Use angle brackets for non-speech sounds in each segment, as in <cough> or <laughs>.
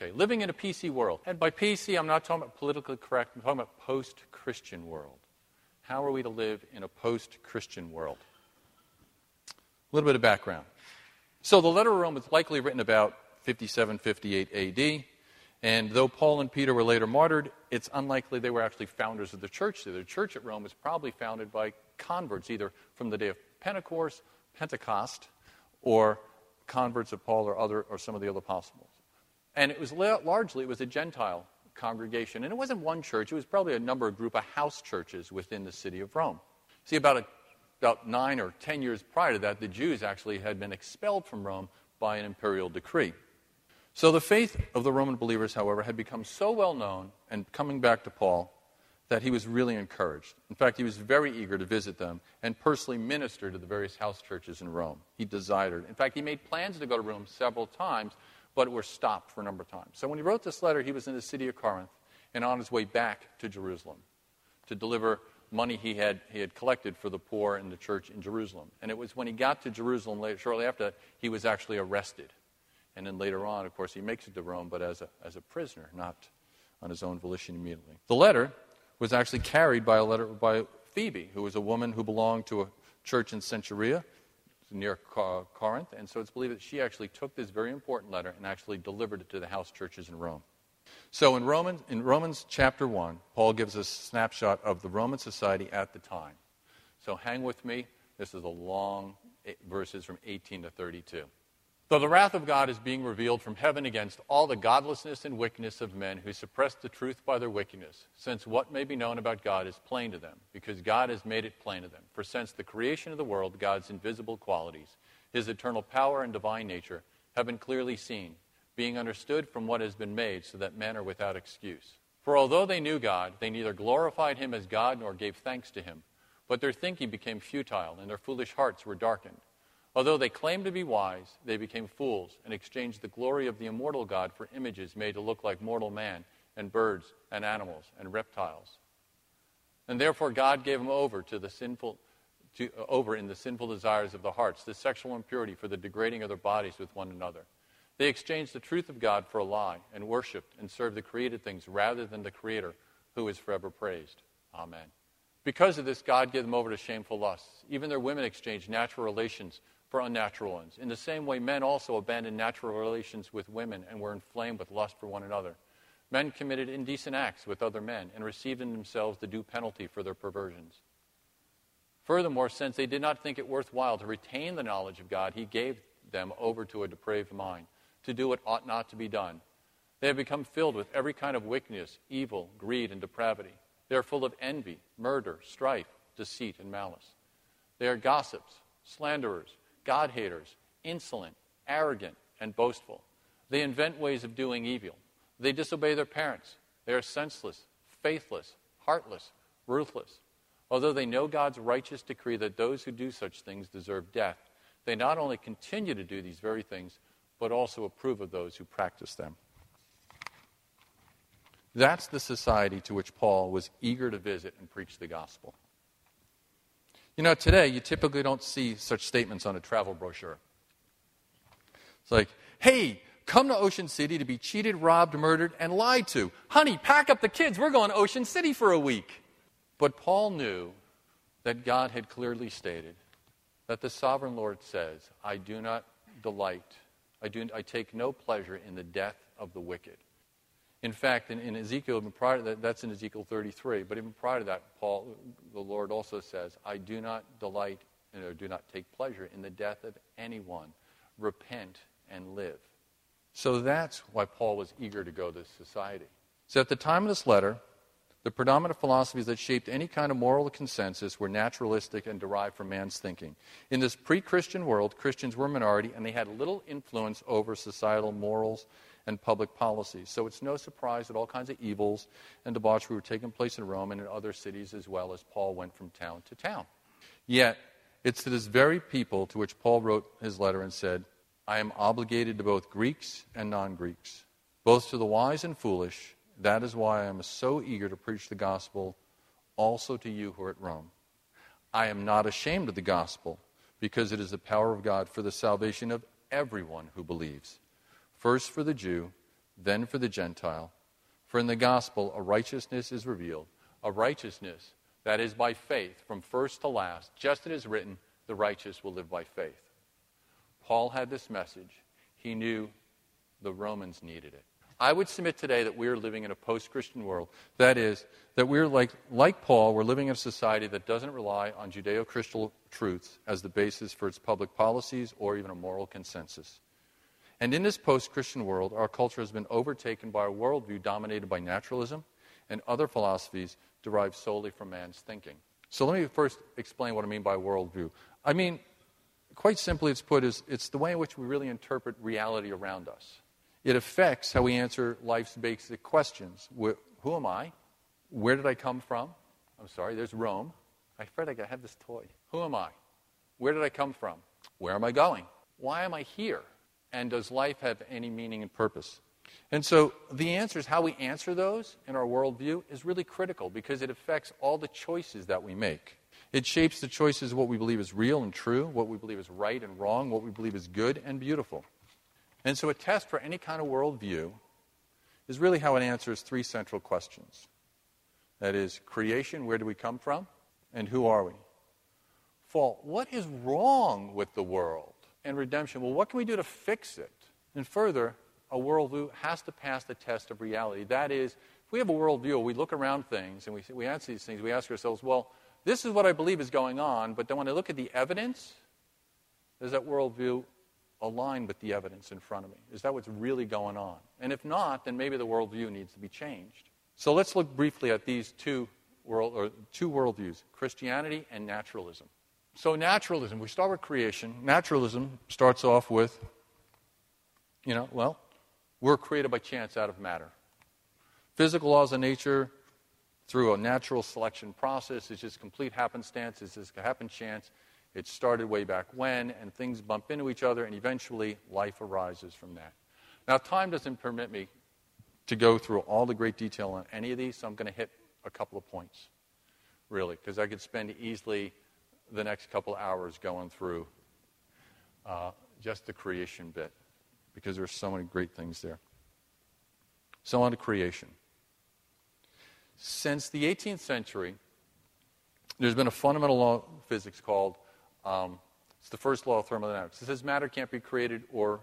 Okay, living in a PC world. And by PC, I'm not talking about politically correct, I'm talking about post Christian world. How are we to live in a post Christian world? A little bit of background. So, the letter of Rome was likely written about 57, 58 AD. And though Paul and Peter were later martyred, it's unlikely they were actually founders of the church. The church at Rome was probably founded by converts, either from the day of Pentecost, Pentecost, or converts of Paul or other or some of the other apostles. And it was largely it was a Gentile congregation, and it wasn't one church. It was probably a number of group of house churches within the city of Rome. See, about a, about nine or ten years prior to that, the Jews actually had been expelled from Rome by an imperial decree. So the faith of the Roman believers, however, had become so well known and coming back to Paul that he was really encouraged. In fact, he was very eager to visit them and personally minister to the various house churches in Rome. He desired. In fact, he made plans to go to Rome several times, but were stopped for a number of times. So when he wrote this letter, he was in the city of Corinth and on his way back to Jerusalem to deliver money he had, he had collected for the poor in the church in Jerusalem. And it was when he got to Jerusalem later, shortly after that, he was actually arrested. And then later on, of course, he makes it to Rome, but as a, as a prisoner, not on his own volition immediately. The letter was actually carried by a letter by Phoebe, who was a woman who belonged to a church in Cenchrea near Corinth. And so it's believed that she actually took this very important letter and actually delivered it to the house churches in Rome. So in Romans, in Romans chapter 1, Paul gives us a snapshot of the Roman society at the time. So hang with me. This is a long eh, verses from 18 to 32. Though the wrath of God is being revealed from heaven against all the godlessness and wickedness of men who suppress the truth by their wickedness, since what may be known about God is plain to them, because God has made it plain to them. For since the creation of the world, God's invisible qualities, his eternal power and divine nature, have been clearly seen, being understood from what has been made, so that men are without excuse. For although they knew God, they neither glorified him as God nor gave thanks to him, but their thinking became futile, and their foolish hearts were darkened. Although they claimed to be wise, they became fools and exchanged the glory of the immortal God for images made to look like mortal man and birds and animals and reptiles. And therefore God gave them over to the sinful to, uh, over in the sinful desires of the hearts, the sexual impurity for the degrading of their bodies with one another. They exchanged the truth of God for a lie and worshiped and served the created things rather than the Creator who is forever praised. Amen. Because of this, God gave them over to shameful lusts. Even their women exchanged natural relations for unnatural ones. In the same way, men also abandoned natural relations with women and were inflamed with lust for one another. Men committed indecent acts with other men and received in themselves the due penalty for their perversions. Furthermore, since they did not think it worthwhile to retain the knowledge of God, he gave them over to a depraved mind to do what ought not to be done. They have become filled with every kind of wickedness, evil, greed, and depravity. They are full of envy, murder, strife, deceit, and malice. They are gossips, slanderers God haters, insolent, arrogant, and boastful. They invent ways of doing evil. They disobey their parents. They are senseless, faithless, heartless, ruthless. Although they know God's righteous decree that those who do such things deserve death, they not only continue to do these very things, but also approve of those who practice them. That's the society to which Paul was eager to visit and preach the gospel. You know, today you typically don't see such statements on a travel brochure. It's like, hey, come to Ocean City to be cheated, robbed, murdered, and lied to. Honey, pack up the kids. We're going to Ocean City for a week. But Paul knew that God had clearly stated that the sovereign Lord says, I do not delight, I, do, I take no pleasure in the death of the wicked. In fact, in, in Ezekiel, prior to that, that's in Ezekiel 33, but even prior to that, Paul, the Lord also says, I do not delight or do not take pleasure in the death of anyone. Repent and live. So that's why Paul was eager to go to society. So at the time of this letter, the predominant philosophies that shaped any kind of moral consensus were naturalistic and derived from man's thinking. In this pre Christian world, Christians were a minority and they had little influence over societal morals and public policies. So it's no surprise that all kinds of evils and debauchery were taking place in Rome and in other cities as well as Paul went from town to town. Yet, it's to this very people to which Paul wrote his letter and said, I am obligated to both Greeks and non Greeks, both to the wise and foolish. That is why I am so eager to preach the gospel also to you who are at Rome. I am not ashamed of the gospel because it is the power of God for the salvation of everyone who believes first for the Jew, then for the Gentile. For in the gospel, a righteousness is revealed, a righteousness that is by faith from first to last, just as it is written, the righteous will live by faith. Paul had this message. He knew the Romans needed it. I would submit today that we're living in a post Christian world. That is, that we're like, like Paul, we're living in a society that doesn't rely on Judeo Christian truths as the basis for its public policies or even a moral consensus. And in this post Christian world, our culture has been overtaken by a worldview dominated by naturalism and other philosophies derived solely from man's thinking. So let me first explain what I mean by worldview. I mean, quite simply, it's put as it's the way in which we really interpret reality around us. It affects how we answer life's basic questions. Who am I? Where did I come from? I'm sorry, there's Rome. I afraid I have this toy. Who am I? Where did I come from? Where am I going? Why am I here? And does life have any meaning and purpose? And so the answers, how we answer those in our worldview, is really critical because it affects all the choices that we make. It shapes the choices of what we believe is real and true, what we believe is right and wrong, what we believe is good and beautiful. And so a test for any kind of worldview is really how it answers three central questions. That is, creation, where do we come from? And who are we? Fall, what is wrong with the world? And redemption, well, what can we do to fix it? And further, a worldview has to pass the test of reality. That is, if we have a worldview, we look around things and we, we answer these things, we ask ourselves, well, this is what I believe is going on, but then when I look at the evidence, does that worldview align with the evidence in front of me? Is that what's really going on? And if not, then maybe the worldview needs to be changed. So let's look briefly at these two world or two worldviews, Christianity and naturalism. So naturalism, we start with creation. Naturalism starts off with, you know, well, we're created by chance out of matter. Physical laws of nature, through a natural selection process, is just complete happenstance, it's just happen chance. It started way back when, and things bump into each other, and eventually life arises from that. Now, time doesn't permit me to go through all the great detail on any of these, so I'm going to hit a couple of points, really, because I could spend easily the next couple hours going through uh, just the creation bit because there's so many great things there. So, on to creation. Since the 18th century, there's been a fundamental law of physics called um, it's the first law of thermodynamics. It says matter can't be created or,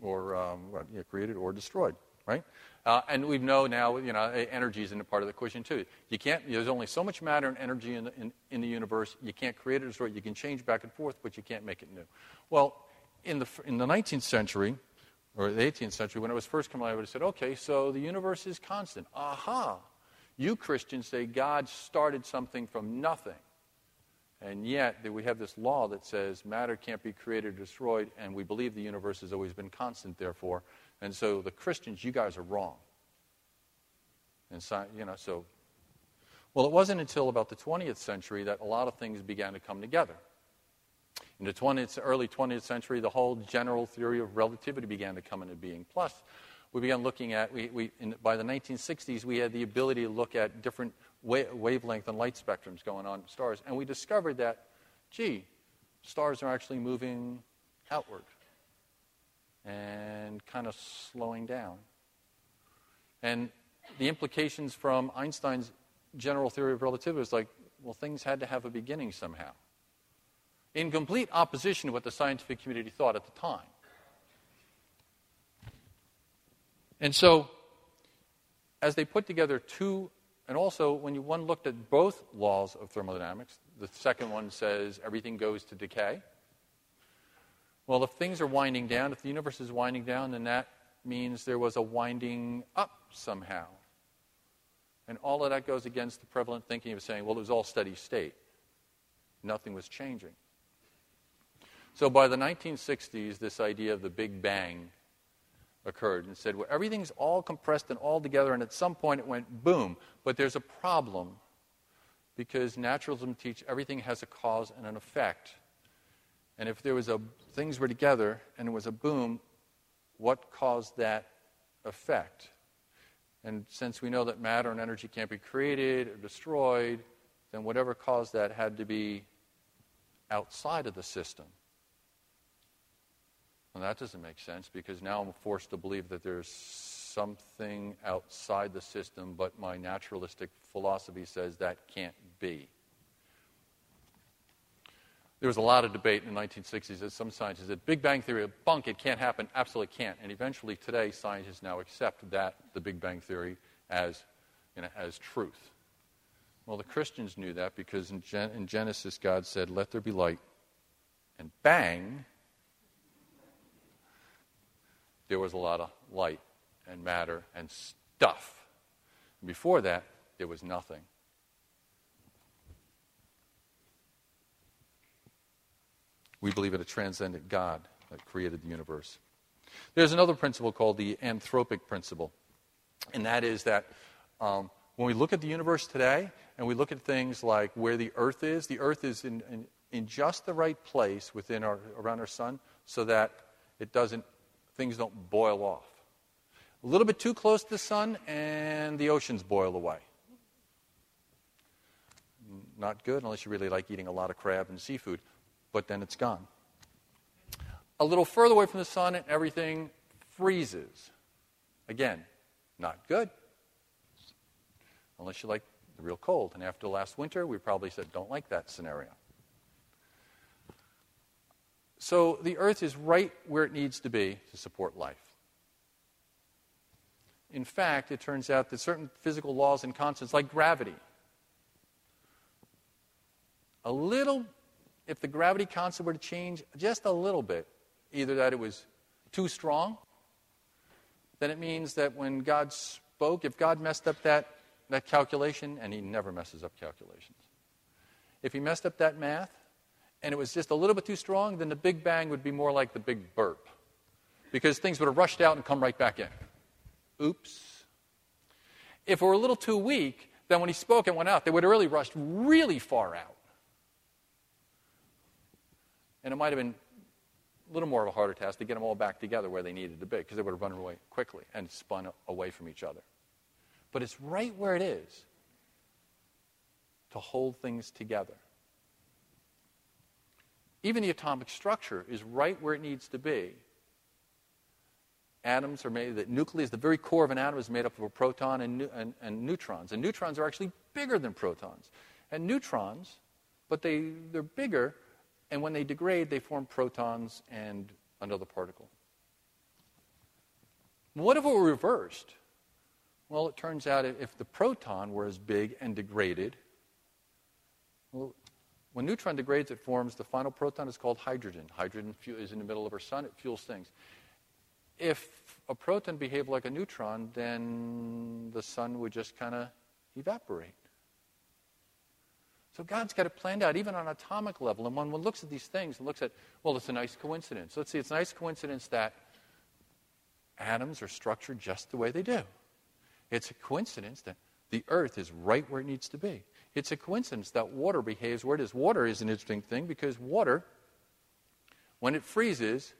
or um, yeah, created or destroyed, right? Uh, and we know now, you know, energy is in a part of the equation too. You can't. There's only so much matter and energy in the, in, in the universe. You can't create it or destroy it. You can change back and forth, but you can't make it new. Well, in the, in the 19th century, or the 18th century, when it was first coming I would have said, okay, so the universe is constant. Aha! You Christians say God started something from nothing. And yet, we have this law that says matter can't be created or destroyed, and we believe the universe has always been constant, therefore. And so, the Christians, you guys are wrong. And so, you know, so. Well, it wasn't until about the 20th century that a lot of things began to come together. In the 20th, early 20th century, the whole general theory of relativity began to come into being. Plus, we began looking at, we, we, in, by the 1960s, we had the ability to look at different wa- wavelength and light spectrums going on in stars. And we discovered that, gee, stars are actually moving outward and kind of slowing down. And the implications from Einstein's general theory of relativity is like, well, things had to have a beginning somehow in complete opposition to what the scientific community thought at the time. And so, as they put together two, and also when you, one looked at both laws of thermodynamics, the second one says everything goes to decay. Well, if things are winding down, if the universe is winding down, then that means there was a winding up somehow. And all of that goes against the prevalent thinking of saying, well, it was all steady state. Nothing was changing. So by the 1960s, this idea of the Big Bang occurred and said, well, everything's all compressed and all together, and at some point it went boom. But there's a problem because naturalism teaches everything has a cause and an effect. And if there was a things were together and it was a boom, what caused that effect? And since we know that matter and energy can't be created or destroyed, then whatever caused that had to be outside of the system. Well, that doesn't make sense because now I'm forced to believe that there's something outside the system, but my naturalistic philosophy says that can't be. There was a lot of debate in the 1960s that some scientists said, Big Bang Theory, a bunk, it can't happen, absolutely can't. And eventually today, scientists now accept that, the Big Bang Theory, as, you know, as truth. Well, the Christians knew that because in, Gen- in Genesis, God said, Let there be light. And bang, there was a lot of light and matter and stuff. And before that, there was nothing. We believe in a transcendent God that created the universe. There's another principle called the anthropic principle, and that is that um, when we look at the universe today and we look at things like where the Earth is, the Earth is in, in, in just the right place within our, around our sun so that it doesn't, things don't boil off. A little bit too close to the sun, and the oceans boil away. Not good unless you really like eating a lot of crab and seafood but then it's gone. A little further away from the sun, and everything freezes. Again, not good. Unless you like the real cold. And after last winter, we probably said, don't like that scenario. So the Earth is right where it needs to be to support life. In fact, it turns out that certain physical laws and constants, like gravity, a little if the gravity constant were to change just a little bit, either that it was too strong, then it means that when God spoke, if God messed up that, that calculation, and he never messes up calculations, if he messed up that math and it was just a little bit too strong, then the Big Bang would be more like the Big Burp. Because things would have rushed out and come right back in. Oops. If it were a little too weak, then when he spoke and went out, they would have really rushed really far out. And it might have been a little more of a harder task to get them all back together where they needed to be because they would have run away quickly and spun away from each other. But it's right where it is to hold things together. Even the atomic structure is right where it needs to be. Atoms are made, the nucleus, the very core of an atom is made up of a proton and, and, and neutrons. And neutrons are actually bigger than protons. And neutrons, but they, they're bigger and when they degrade, they form protons and another particle. What if it were reversed? Well, it turns out if the proton were as big and degraded, well, when neutron degrades, it forms the final proton is called hydrogen. Hydrogen is in the middle of our sun, it fuels things. If a proton behaved like a neutron, then the sun would just kind of evaporate. So God's got it planned out, even on an atomic level. And when one looks at these things and looks at, well, it's a nice coincidence. Let's see, it's a nice coincidence that atoms are structured just the way they do. It's a coincidence that the earth is right where it needs to be. It's a coincidence that water behaves where it is. Water is an interesting thing because water, when it freezes,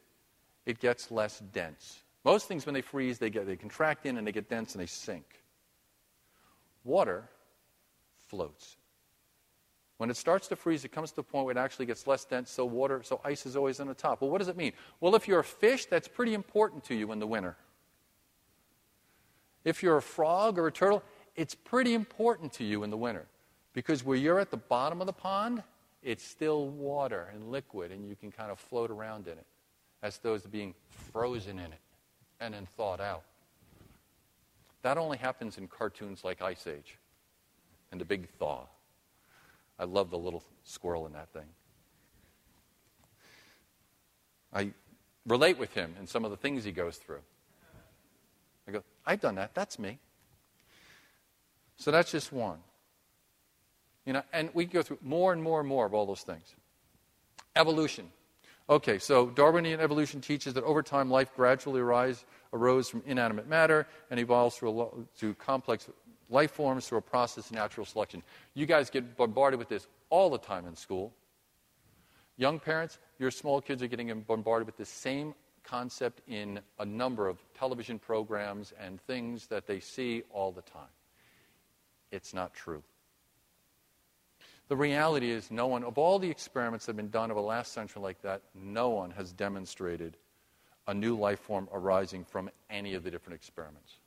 it gets less dense. Most things, when they freeze, they, get, they contract in and they get dense and they sink. Water floats. When it starts to freeze, it comes to the point where it actually gets less dense, so water, so ice is always on the top. Well, what does it mean? Well, if you're a fish, that's pretty important to you in the winter. If you're a frog or a turtle, it's pretty important to you in the winter. Because where you're at the bottom of the pond, it's still water and liquid, and you can kind of float around in it, as opposed to being frozen in it and then thawed out. That only happens in cartoons like Ice Age and the big thaw. I love the little squirrel in that thing. I relate with him in some of the things he goes through. I go, I've done that. That's me. So that's just one. You know, and we go through more and more and more of all those things. Evolution. Okay, so Darwinian evolution teaches that over time life gradually arise, arose from inanimate matter and evolves through, a, through complex life forms through a process of natural selection. You guys get bombarded with this all the time in school. Young parents, your small kids are getting bombarded with the same concept in a number of television programs and things that they see all the time. It's not true. The reality is, no one, of all the experiments that have been done over the last century like that, no one has demonstrated a new life form arising from any of the different experiments.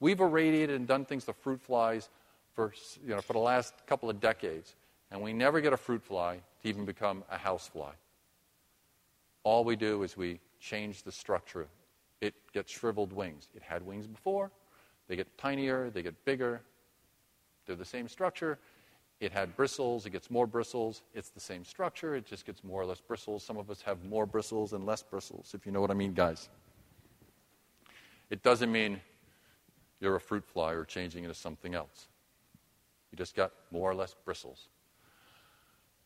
We've irradiated and done things to fruit flies for, you know, for the last couple of decades, and we never get a fruit fly to even become a house fly. All we do is we change the structure. It gets shriveled wings. It had wings before, they get tinier, they get bigger. They're the same structure. It had bristles, it gets more bristles. It's the same structure, it just gets more or less bristles. Some of us have more bristles and less bristles, if you know what I mean, guys. It doesn't mean you're a fruit fly or changing into something else. You just got more or less bristles.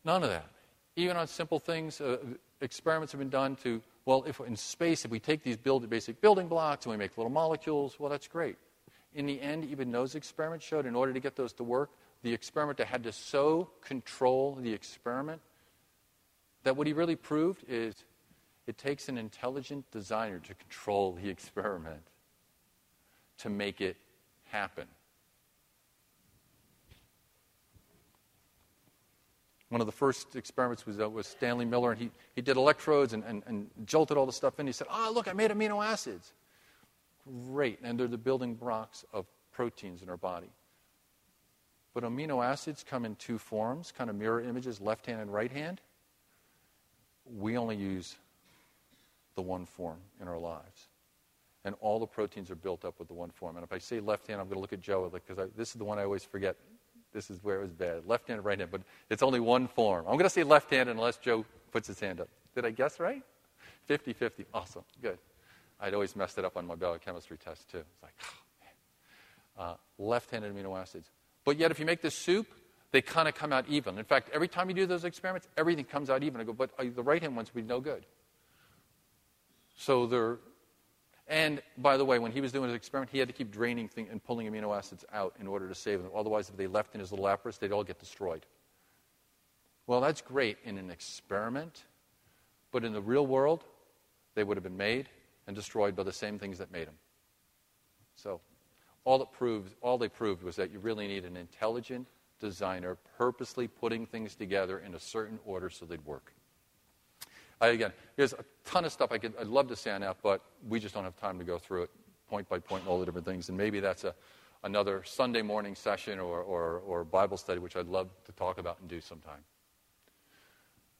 None of that. Even on simple things, uh, experiments have been done to, well, if in space, if we take these build, basic building blocks and we make little molecules, well, that's great. In the end, even those experiments showed in order to get those to work, the experimenter had to so control the experiment that what he really proved is it takes an intelligent designer to control the <laughs> experiment to make it happen. One of the first experiments was, uh, Stanley Miller, and he, he did electrodes and, and, and jolted all the stuff in. He said, Oh, look, I made amino acids. Great. And they're the building blocks of proteins in our body. But amino acids come in two forms, kind of mirror images, left hand and right hand. We only use the one form in our lives. And all the proteins are built up with the one form. And if I say left hand, I'm going to look at Joe because this is the one I always forget. This is where it was bad. Left hand, right hand, but it's only one form. I'm going to say left hand unless Joe puts his hand up. Did I guess right? 50 50. Awesome. Good. I'd always messed it up on my biochemistry test, too. It's like, oh, uh, left handed amino acids. But yet, if you make this soup, they kind of come out even. In fact, every time you do those experiments, everything comes out even. I go, but uh, the right hand ones would be no good. So they're. And by the way, when he was doing his experiment, he had to keep draining thing, and pulling amino acids out in order to save them. Otherwise, if they left in his little apparatus, they'd all get destroyed. Well, that's great in an experiment, but in the real world, they would have been made and destroyed by the same things that made them. So all, it proved, all they proved was that you really need an intelligent designer purposely putting things together in a certain order so they'd work. I, again, there's a ton of stuff I could, I'd love to say on that, but we just don't have time to go through it point by point and all the different things. And maybe that's a, another Sunday morning session or, or, or Bible study, which I'd love to talk about and do sometime.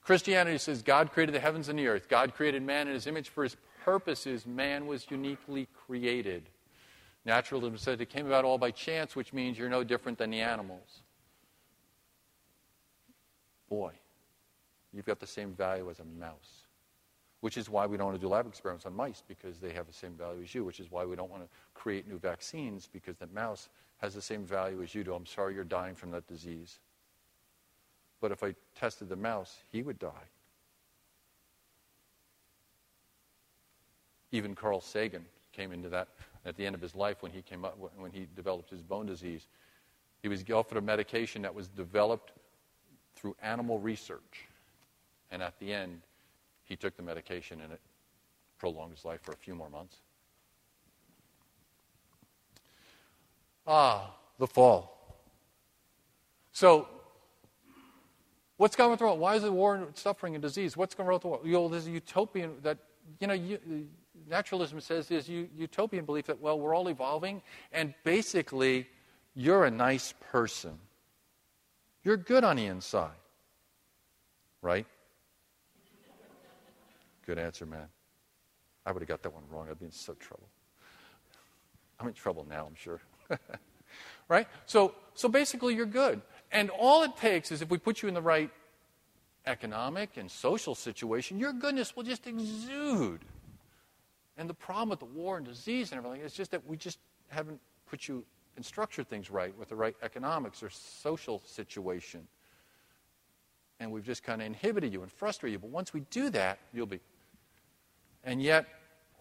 Christianity says God created the heavens and the earth. God created man in his image for his purposes. Man was uniquely created. Naturalism says it came about all by chance, which means you're no different than the animals. Boy, you've got the same value as a mouse. Which is why we don't want to do lab experiments on mice, because they have the same value as you, which is why we don't want to create new vaccines, because that mouse has the same value as you do. I'm sorry you're dying from that disease. But if I tested the mouse, he would die. Even Carl Sagan came into that at the end of his life when he came up when he developed his bone disease. He was offered a medication that was developed through animal research. And at the end, he took the medication and it prolonged his life for a few more months. Ah, the fall. So, what's going on the world? Why is the war and suffering and disease? What's going on with the world? You know, there's a utopian that, you know, you, naturalism says is utopian belief that, well, we're all evolving, and basically, you're a nice person. You're good on the inside. Right? Good answer, man. I would have got that one wrong. I'd be in so trouble. I'm in trouble now, I'm sure. <laughs> right? So, so basically, you're good. And all it takes is if we put you in the right economic and social situation, your goodness will just exude. And the problem with the war and disease and everything is just that we just haven't put you and structured things right with the right economics or social situation. And we've just kind of inhibited you and frustrated you. But once we do that, you'll be. And yet,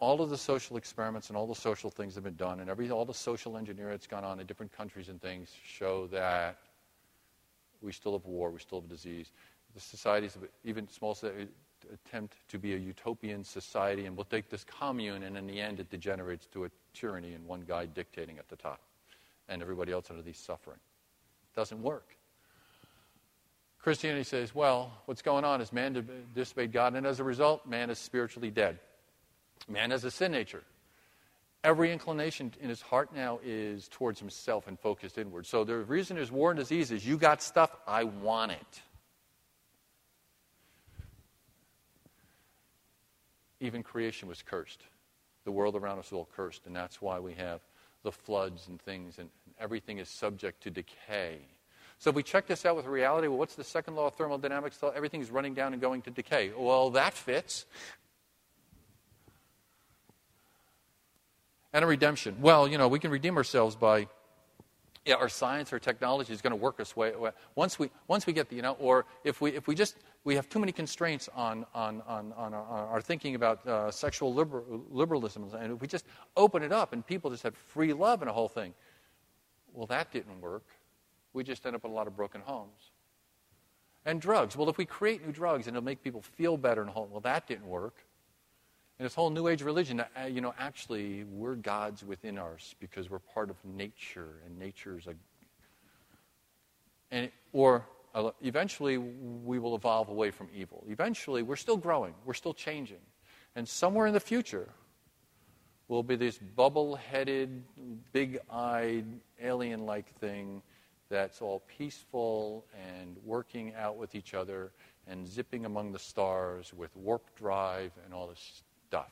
all of the social experiments and all the social things that have been done, and every, all the social engineering that's gone on in different countries and things show that we still have war, we still have disease. The societies, even small attempt to be a utopian society, and we'll take this commune, and in the end, it degenerates to a tyranny and one guy dictating at the top, and everybody else under these suffering. It doesn't work. Christianity says, well, what's going on is man disobeyed God, and as a result, man is spiritually dead. Man has a sin nature. Every inclination in his heart now is towards himself and focused inward. So the reason there's war and disease is you got stuff, I want it. Even creation was cursed. The world around us is all cursed, and that's why we have the floods and things, and everything is subject to decay. So if we check this out with reality, well, what's the second law of thermodynamics? Everything is running down and going to decay. Well, that fits. And a redemption. Well, you know, we can redeem ourselves by yeah, our science or technology is going to work us way, once we once we get the you know or if we if we just we have too many constraints on on on, on our, our thinking about uh, sexual liber, liberalism and if we just open it up and people just had free love and a whole thing well that didn't work. We just end up in a lot of broken homes. And drugs. Well if we create new drugs and it'll make people feel better and whole well that didn't work and this whole New Age religion, uh, you know, actually, we're gods within us because we're part of nature, and nature's a. And, or uh, eventually, we will evolve away from evil. Eventually, we're still growing, we're still changing. And somewhere in the future, will be this bubble headed, big eyed, alien like thing that's all peaceful and working out with each other and zipping among the stars with warp drive and all this stuff.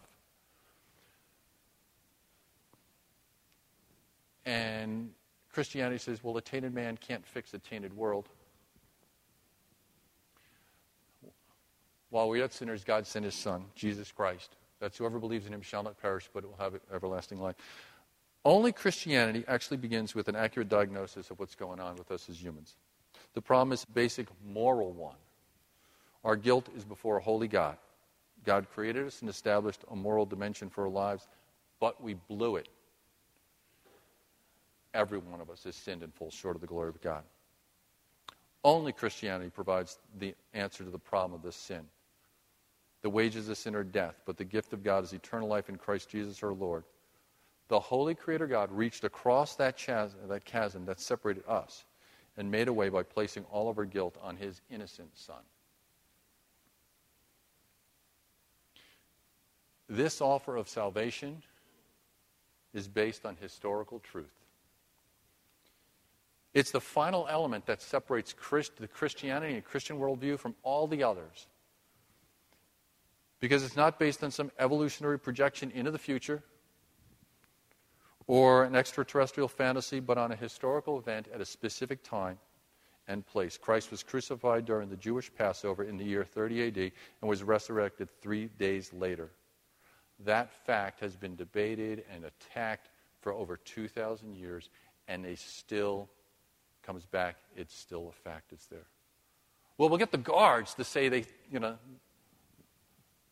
And Christianity says, well, a tainted man can't fix a tainted world. While we are yet sinners, God sent his Son, Jesus Christ. That's whoever believes in him shall not perish, but will have everlasting life. Only Christianity actually begins with an accurate diagnosis of what's going on with us as humans. The problem is a basic moral one. Our guilt is before a holy God. God created us and established a moral dimension for our lives, but we blew it. Every one of us has sinned and falls short of the glory of God. Only Christianity provides the answer to the problem of this sin. The wages of sin are death, but the gift of God is eternal life in Christ Jesus our Lord. The Holy Creator God reached across that chasm, that chasm that separated us and made a way by placing all of our guilt on His innocent Son. This offer of salvation is based on historical truth. It's the final element that separates Christ, the Christianity and Christian worldview from all the others. Because it's not based on some evolutionary projection into the future or an extraterrestrial fantasy, but on a historical event at a specific time and place. Christ was crucified during the Jewish Passover in the year 30 AD and was resurrected three days later. That fact has been debated and attacked for over 2,000 years, and they still comes back. It's still a fact. It's there. Well, we'll get the guards to say they, you know,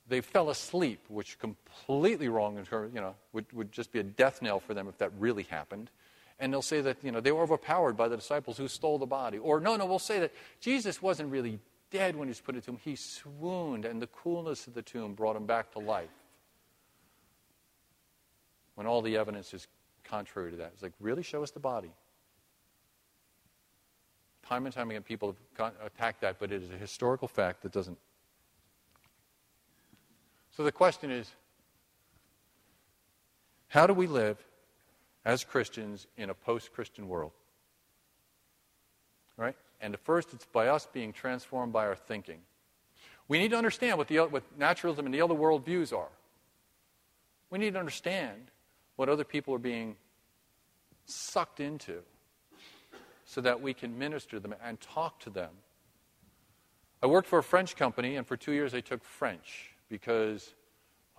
they fell asleep, which completely wrong. You know, would, would just be a death knell for them if that really happened. And they'll say that you know they were overpowered by the disciples who stole the body. Or no, no, we'll say that Jesus wasn't really dead when he was put into tomb. He swooned, and the coolness of the tomb brought him back to life when all the evidence is contrary to that. It's like, really show us the body. Time and time again, people have attacked that, but it is a historical fact that doesn't. So the question is how do we live as Christians in a post Christian world? Right? And the first, it's by us being transformed by our thinking. We need to understand what, the, what naturalism and the other worldviews are. We need to understand what other people are being sucked into so that we can minister to them and talk to them. I worked for a French company, and for two years I took French because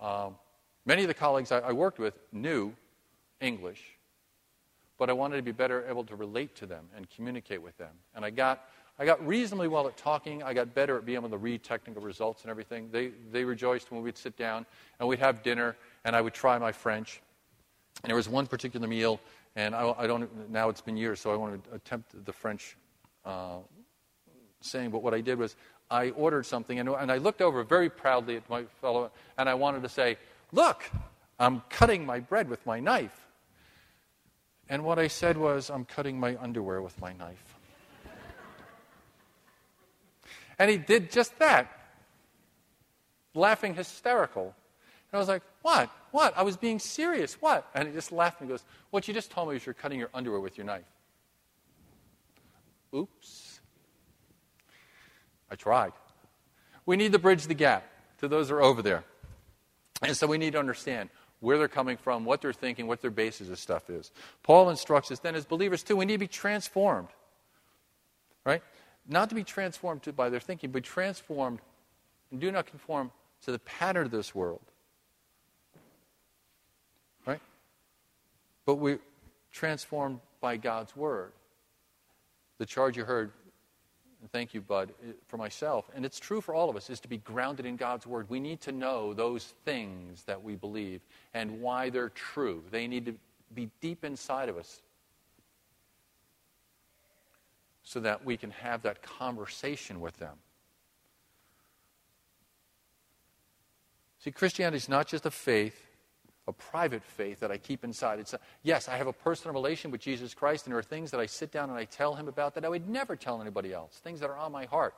um, many of the colleagues I, I worked with knew English, but I wanted to be better able to relate to them and communicate with them. And I got, I got reasonably well at talking. I got better at being able to read technical results and everything. They, they rejoiced when we'd sit down and we'd have dinner, and I would try my French. And there was one particular meal, and I, I don't, now it's been years, so I want to attempt the French uh, saying, but what I did was I ordered something, and, and I looked over very proudly at my fellow, and I wanted to say, Look, I'm cutting my bread with my knife. And what I said was, I'm cutting my underwear with my knife. and he did just that, laughing hysterical. I was like, What? What? I was being serious. What? And he just laughed and goes, What you just told me was you're cutting your underwear with your knife. Oops. I tried. We need to bridge the gap to those who are over there. And so we need to understand where they're coming from, what they're thinking, what their basis of stuff is. Paul instructs us then as believers too, we need to be transformed. Right? Not to be transformed by their thinking, but transformed and do not conform to the pattern of this world. But we're transformed by God's word. The charge you heard thank you, Bud, for myself, and it's true for all of us, is to be grounded in God's Word. We need to know those things that we believe and why they're true. They need to be deep inside of us so that we can have that conversation with them. See, Christianity is not just a faith, a private faith that I keep inside. It's a, yes, I have a personal relation with Jesus Christ, and there are things that I sit down and I tell him about that I would never tell anybody else, things that are on my heart.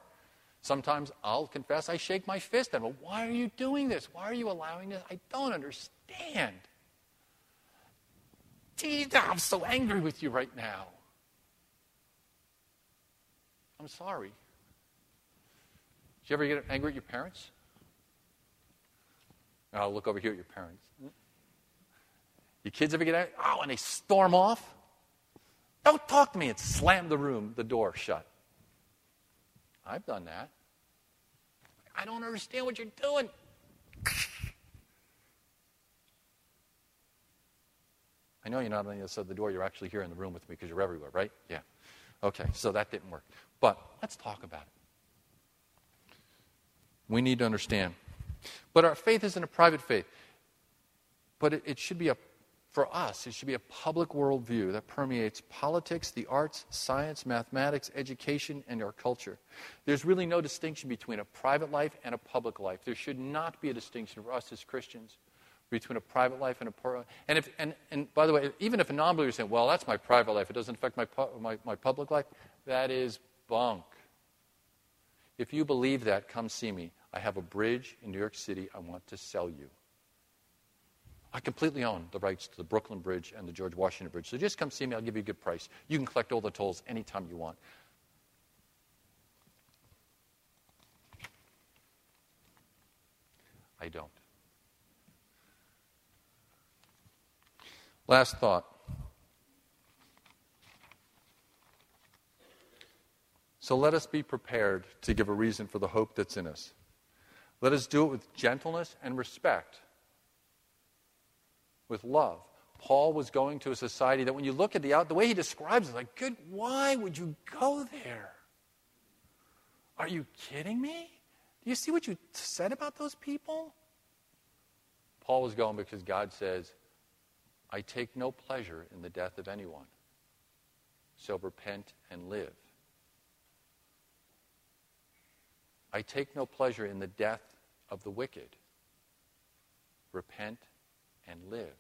Sometimes I'll confess I shake my fist at him. Why are you doing this? Why are you allowing this? I don't understand. Gee, I'm so angry with you right now. I'm sorry. Did you ever get angry at your parents? I'll look over here at your parents. Your kids ever get out? Oh, and they storm off? Don't talk to me and slam the room, the door shut. I've done that. I don't understand what you're doing. I know you're not on the other side of the door. You're actually here in the room with me because you're everywhere, right? Yeah. Okay, so that didn't work. But let's talk about it. We need to understand. But our faith isn't a private faith. But it, it should be a for us, it should be a public worldview that permeates politics, the arts, science, mathematics, education, and our culture. There's really no distinction between a private life and a public life. There should not be a distinction for us as Christians between a private life and a public and if and, and by the way, even if a non-believer is saying, "Well, that's my private life; it doesn't affect my, my my public life," that is bunk. If you believe that, come see me. I have a bridge in New York City. I want to sell you. I completely own the rights to the Brooklyn Bridge and the George Washington Bridge. So just come see me. I'll give you a good price. You can collect all the tolls anytime you want. I don't. Last thought. So let us be prepared to give a reason for the hope that's in us. Let us do it with gentleness and respect with love. Paul was going to a society that when you look at the out, the way he describes it, like, good, why would you go there? Are you kidding me? Do you see what you said about those people? Paul was going because God says, I take no pleasure in the death of anyone. So repent and live. I take no pleasure in the death of the wicked. Repent and live.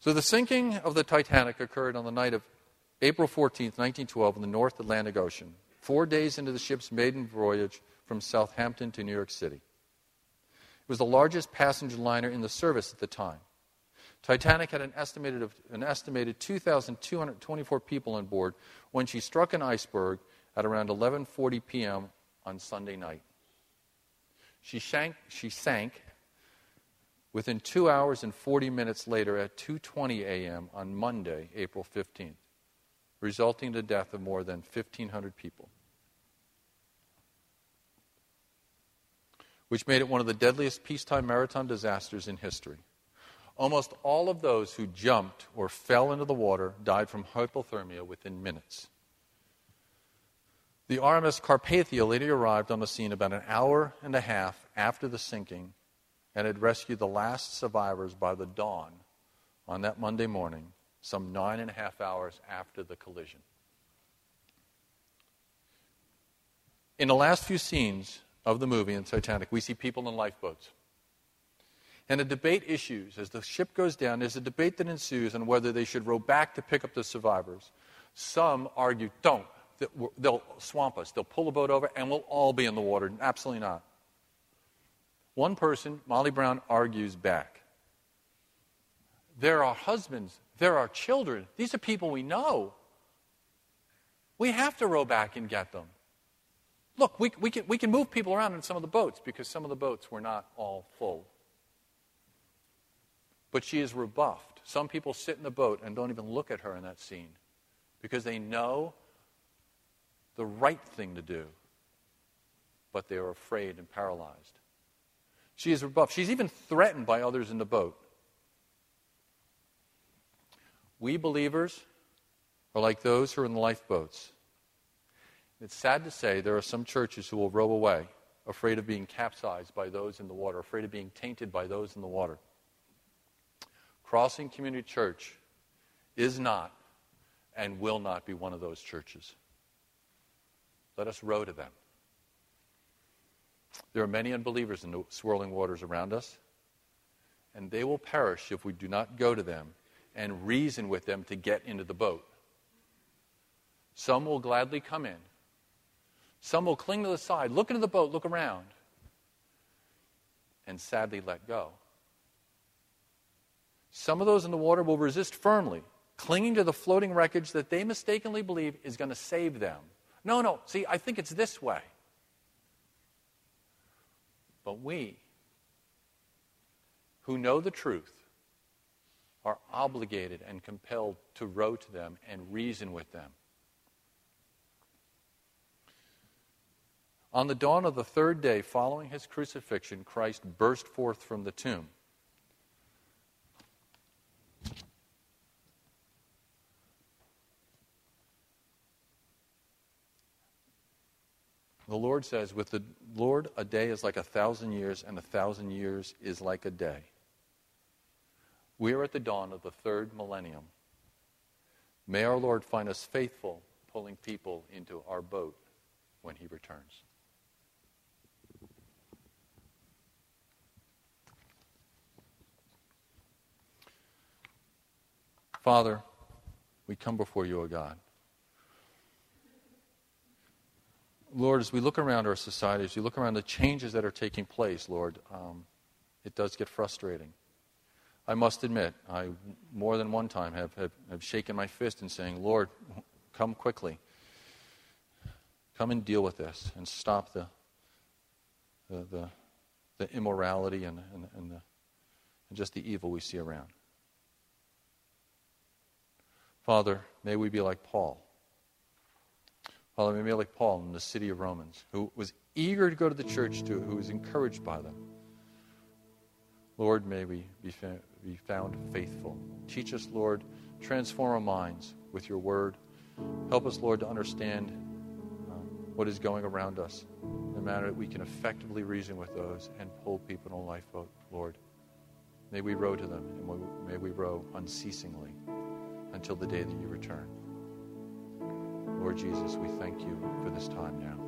So the sinking of the Titanic occurred on the night of April 14, 1912, in the North Atlantic Ocean, four days into the ship's maiden voyage from Southampton to New York City. It was the largest passenger liner in the service at the time. Titanic had an estimated, of, an estimated 2,224 people on board when she struck an iceberg at around 11:40 p.m. on Sunday night. She sank, she sank within two hours and 40 minutes later at 2.20 a.m. on Monday, April 15th, resulting in the death of more than 1,500 people. Which made it one of the deadliest peacetime maritime disasters in history. Almost all of those who jumped or fell into the water died from hypothermia within minutes. The RMS Carpathia later arrived on the scene about an hour and a half after the sinking and had rescued the last survivors by the dawn on that Monday morning, some nine and a half hours after the collision. In the last few scenes of the movie in Titanic, we see people in lifeboats. And a debate issues as the ship goes down. There's a debate that ensues on whether they should row back to pick up the survivors. Some argue, don't they'll swamp us. They'll pull the boat over and we'll all be in the water. Absolutely not. One person, Molly Brown, argues back. There are husbands, there are children. These are people we know. We have to row back and get them. Look, we, we, can, we can move people around in some of the boats because some of the boats were not all full. But she is rebuffed. Some people sit in the boat and don't even look at her in that scene because they know the right thing to do, but they are afraid and paralyzed. She is rebuffed. She's even threatened by others in the boat. We believers are like those who are in the lifeboats. It's sad to say there are some churches who will row away, afraid of being capsized by those in the water, afraid of being tainted by those in the water. Crossing Community Church is not and will not be one of those churches. Let us row to them. There are many unbelievers in the swirling waters around us, and they will perish if we do not go to them and reason with them to get into the boat. Some will gladly come in. Some will cling to the side, look into the boat, look around, and sadly let go. Some of those in the water will resist firmly, clinging to the floating wreckage that they mistakenly believe is going to save them. No, no, see, I think it's this way. But we, who know the truth, are obligated and compelled to row to them and reason with them. On the dawn of the third day following his crucifixion, Christ burst forth from the tomb. The Lord says, With the Lord, a day is like a thousand years, and a thousand years is like a day. We are at the dawn of the third millennium. May our Lord find us faithful, pulling people into our boat when he returns. Father, we come before you, O God. Lord, as we look around our society, as we look around the changes that are taking place, Lord, um, it does get frustrating. I must admit, I more than one time have, have, have shaken my fist and saying, Lord, come quickly. Come and deal with this and stop the, the, the, the immorality and, and, and, the, and just the evil we see around. Father, may we be like Paul Like Paul in the city of Romans, who was eager to go to the church too, who was encouraged by them. Lord, may we be, fa- be found faithful. Teach us, Lord, transform our minds with your word. Help us, Lord, to understand uh, what is going around us in a manner that we can effectively reason with those and pull people in a lifeboat, Lord. May we row to them, and may we row unceasingly until the day that you return. Lord Jesus, we thank you for this time now.